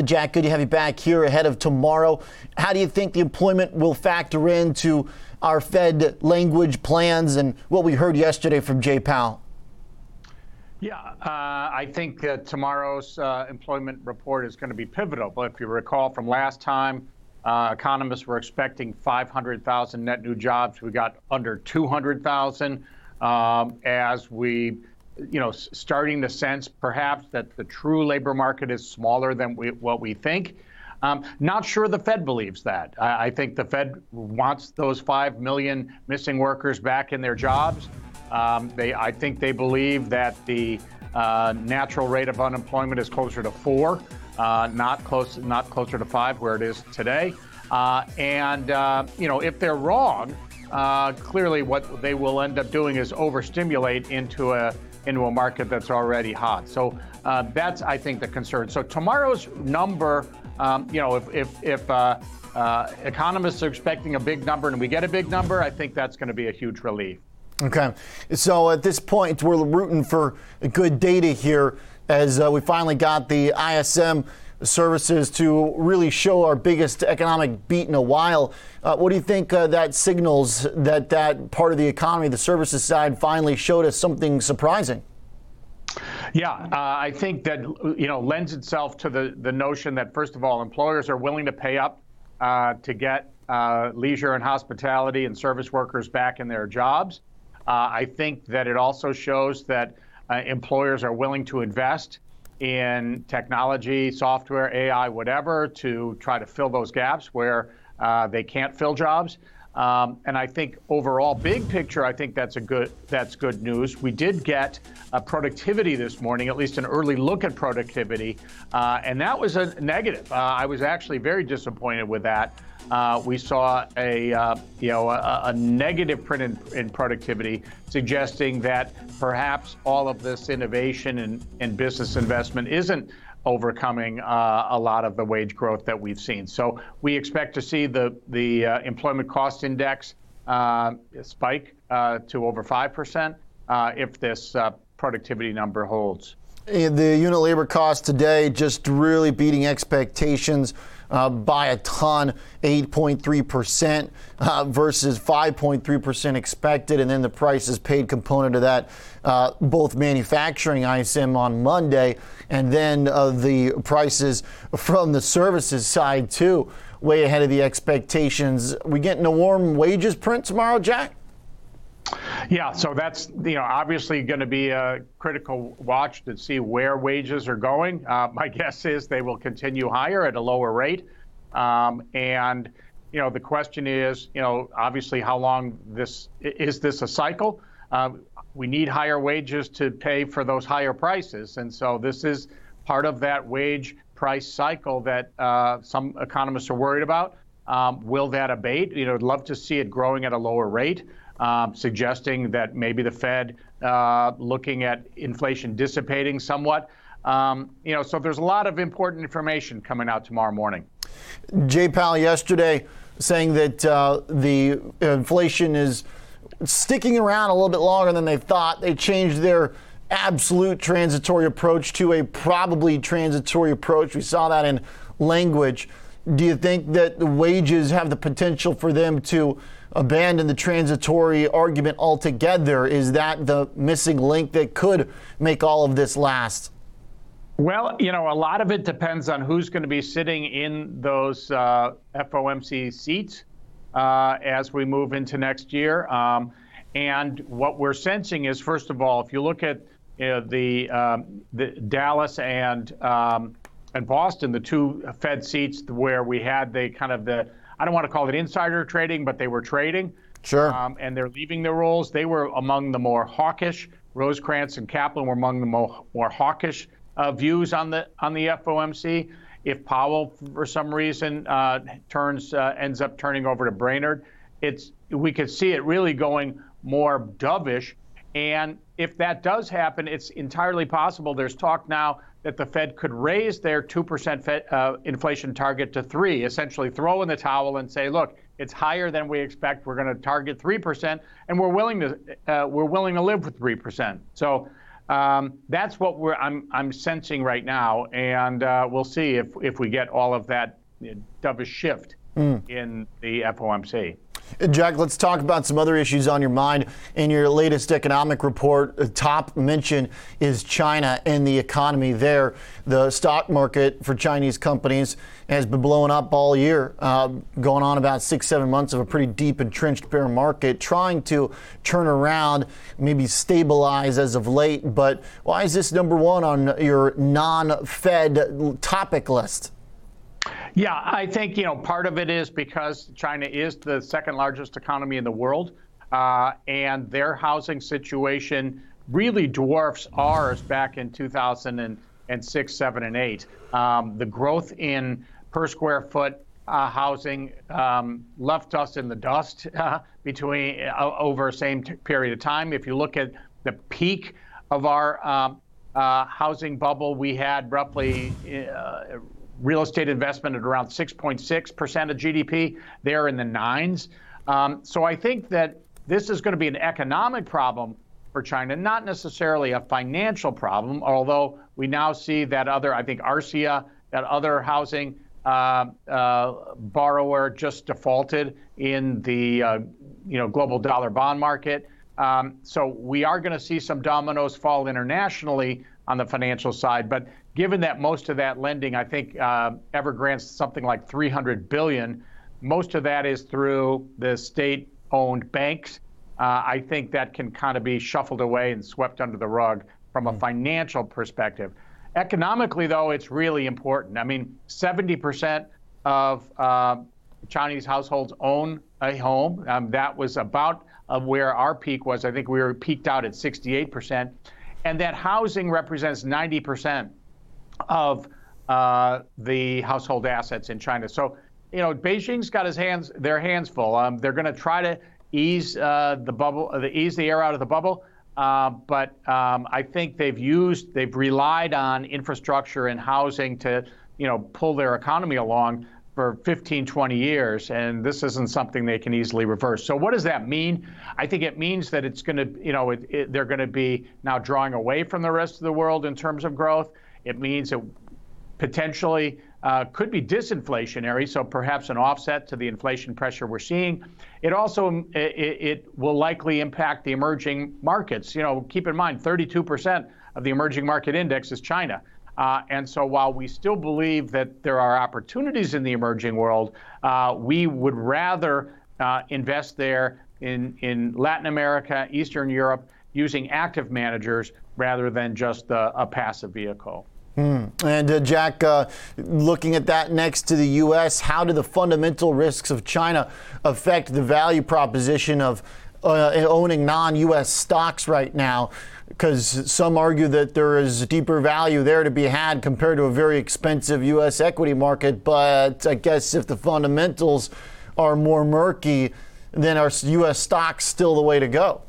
Jack, good to have you back here ahead of tomorrow. How do you think the employment will factor into our Fed language plans and what we heard yesterday from Jay Powell? Yeah, uh, I think uh, tomorrow's uh, employment report is going to be pivotal. But if you recall from last time, uh, economists were expecting 500,000 net new jobs. We got under 200,000 um, as we, you know, starting to sense perhaps that the true labor market is smaller than we, what we think. Um, not sure the Fed believes that. I, I, think the Fed wants those 5 million missing workers back in their jobs. Um, they, I think they believe that the uh, natural rate of unemployment is closer to four, uh, not close, not closer to five, where it is today. Uh, and uh, you know, if they're wrong, uh, clearly what they will end up doing is overstimulate into a into a market that's already hot. So uh, that's, I think, the concern. So tomorrow's number, um, you know, if if, if economists are expecting a big number and we get a big number, I think that's going to be a huge relief. Okay. So at this point, we're rooting for good data here as uh, we finally got the ISM services to really show our biggest economic beat in a while. Uh, what do you think uh, that signals that that part of the economy, the services side, finally showed us something surprising? Yeah, uh, I think that you know lends itself to the the notion that first of all, employers are willing to pay up uh, to get uh, leisure and hospitality and service workers back in their jobs. Uh, I think that it also shows that employers are willing to invest in technology, software, AI, whatever, to try to fill those gaps where uh, they can't fill jobs. Um, and I think overall, big picture, I think that's a good that's good news. We did get a productivity this morning, at least an early look at productivity, uh, and that was a negative. Uh, I was actually very disappointed with that uh, we saw a uh, you know a, a negative print in, in, productivity, suggesting that perhaps all of this innovation and, and business investment isn't overcoming uh, a lot of the wage growth that we've seen. So we expect to see the the uh, employment cost index uh, spike uh, to over five percent if this productivity number holds. The unit labor cost today just really beating expectations uh, by a ton, 8.3% uh, versus 5.3% expected. And then the prices paid component of that, uh, both manufacturing ISM on Monday and then uh, the prices from the services side, too, way ahead of the expectations. We getting a warm wages print tomorrow, Jack? Yeah, so that's you know obviously going to be a critical watch to see where wages are going. Uh, my guess is they will continue higher at a lower rate, um, and you know the question is you know obviously how long this is this a cycle? Uh, we need higher wages to pay for those higher prices, and so this is part of that wage price cycle that uh, some economists are worried about. Um, will that abate? You know, I'd love to see it growing at a lower rate um, suggesting that maybe the Fed uh, looking at inflation dissipating somewhat. Um, you know, so there's a lot of important information coming out tomorrow morning. Jay Powell yesterday saying that uh, the inflation is sticking around a little bit longer than they thought. They changed their absolute transitory approach to a probably transitory approach. We saw that in language. Do you think that the wages have the potential for them to abandon the transitory argument altogether? Is that the missing link that could make all of this last? Well, you know, a lot of it depends on who's going to be sitting in those uh, FOMC seats uh, as we move into next year. Um, and what we're sensing is, first of all, if you look at you know, the, um, the Dallas and um, and Boston, the two Fed seats where we had the kind of the I don't want to call it insider trading, but they were trading. Sure. Um, and they're leaving their roles. They were among the more hawkish. Rosengren and Kaplan were among the more, more hawkish uh, views on the on the FOMC. If Powell, for some reason, uh, turns uh, ends up turning over to Brainard, it's we could see it really going more dovish. And if that does happen, it's entirely possible. There's talk now that the Fed could raise their 2% Fed, uh, inflation target to 3, essentially throw in the towel and say, look, it's higher than we expect. We're going to target 3%, and we're willing to uh, we're willing to live with 3%. So Um, that's what we're I'm I'm sensing right now, and uh, we'll see if if we get all of that dovish shift mm. in the FOMC. Jack, let's talk about some other issues on your mind. In your latest economic report, the top mention is China and the economy there. The stock market for Chinese companies has been blowing up all year, uh, going on about six, seven months of a pretty deep entrenched bear market, trying to turn around, maybe stabilize as of late. But why is this number one on your non Fed topic list? Yeah, I think you know part of it is because China is the second largest economy in the world, uh, and their housing situation really dwarfs ours back in 2006, seven, and eight. Um, the growth in per square foot uh, housing um, left us in the dust uh, between uh, over a same t- period of time. If you look at the peak of our um, uh, housing bubble, we had roughly uh, real estate investment at around 6.6% of GDP. They're in the nines. Um, so I think that this is going to be an economic problem for China, not necessarily a financial problem, although we now see that other, I think Arcia, that other housing uh, uh, borrower just defaulted in the uh, you know global dollar bond market. Um, so we are going to see some dominoes fall internationally on the financial side. But given that most of that lending, I think uh, Evergrande's something like 300 billion. Most of that is through the state-owned banks. Uh, I think that can kind of be shuffled away and swept under the rug from a hmm. financial perspective. Economically, though, it's really important. I mean, 70% of uh, Chinese households own a home. Um, that was about uh, where our peak was. I think we were peaked out at 68% and that housing represents 90% of uh, the household assets in China. So, you know, Beijing's got his hands, their hands full. Um, they're going to try to ease uh, the bubble, uh, ease the air out of the bubble. Uh, but um, I think they've used, they've relied on infrastructure and housing to, you know, pull their economy along for 15, 20 years, and this isn't something they can easily reverse. So, what does that mean? I think it means that it's going to, you know, it, it, they're going to be now drawing away from the rest of the world in terms of growth. It means it potentially uh, could be disinflationary, so perhaps an offset to the inflation pressure we're seeing. It also it, it will likely impact the emerging markets. You know, keep in mind, 32% of the emerging market index is China. Uh, and so while we still believe that there are opportunities in the emerging world, uh, we would rather uh, invest there in, in Latin America, Eastern Europe, using active managers rather than just a, a passive vehicle. Mm. And uh, Jack, uh, looking at that next to the U.S., how do the fundamental risks of China affect the value proposition of uh, owning non U.S. stocks right now? Because some argue that there is deeper value there to be had compared to a very expensive U.S. equity market. But I guess if the fundamentals are more murky, then our U.S. stocks still the way to go.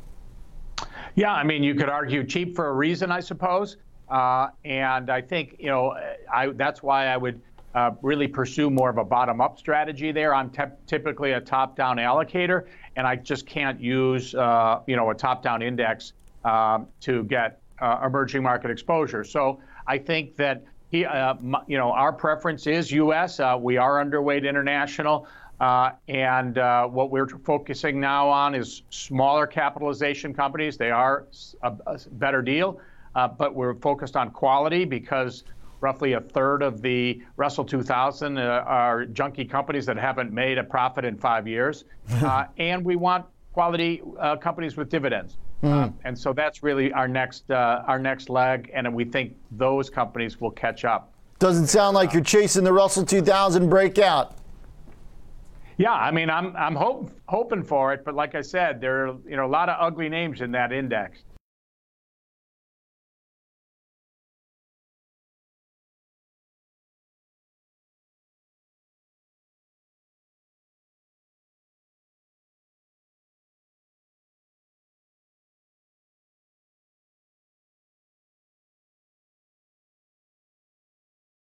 Yeah, I mean, you could argue cheap for a reason, I suppose. Uh, and I think you know, I, that's why I would uh, really pursue more of a bottom-up strategy there. I'm te- typically a top-down allocator, and I just can't use uh, you know a top-down index um, to get uh, emerging market exposure. So I think that he, uh, you know, our preference is U.S. Uh, we are underweight international. Uh, and uh, what we're focusing now on is smaller capitalization companies. They are a, a better deal, uh, but we're focused on quality because roughly a third of the Russell 2000 are junky companies that haven't made a profit in five years. and we want quality companies with dividends. Mm. and so that's really our next uh, our next leg, and we think those companies will catch up. Doesn't sound like you're chasing the Russell 2000 breakout. Yeah, I mean, I'm I'm hope, hoping for it, but like I said, there are you know a lot of ugly names in that index.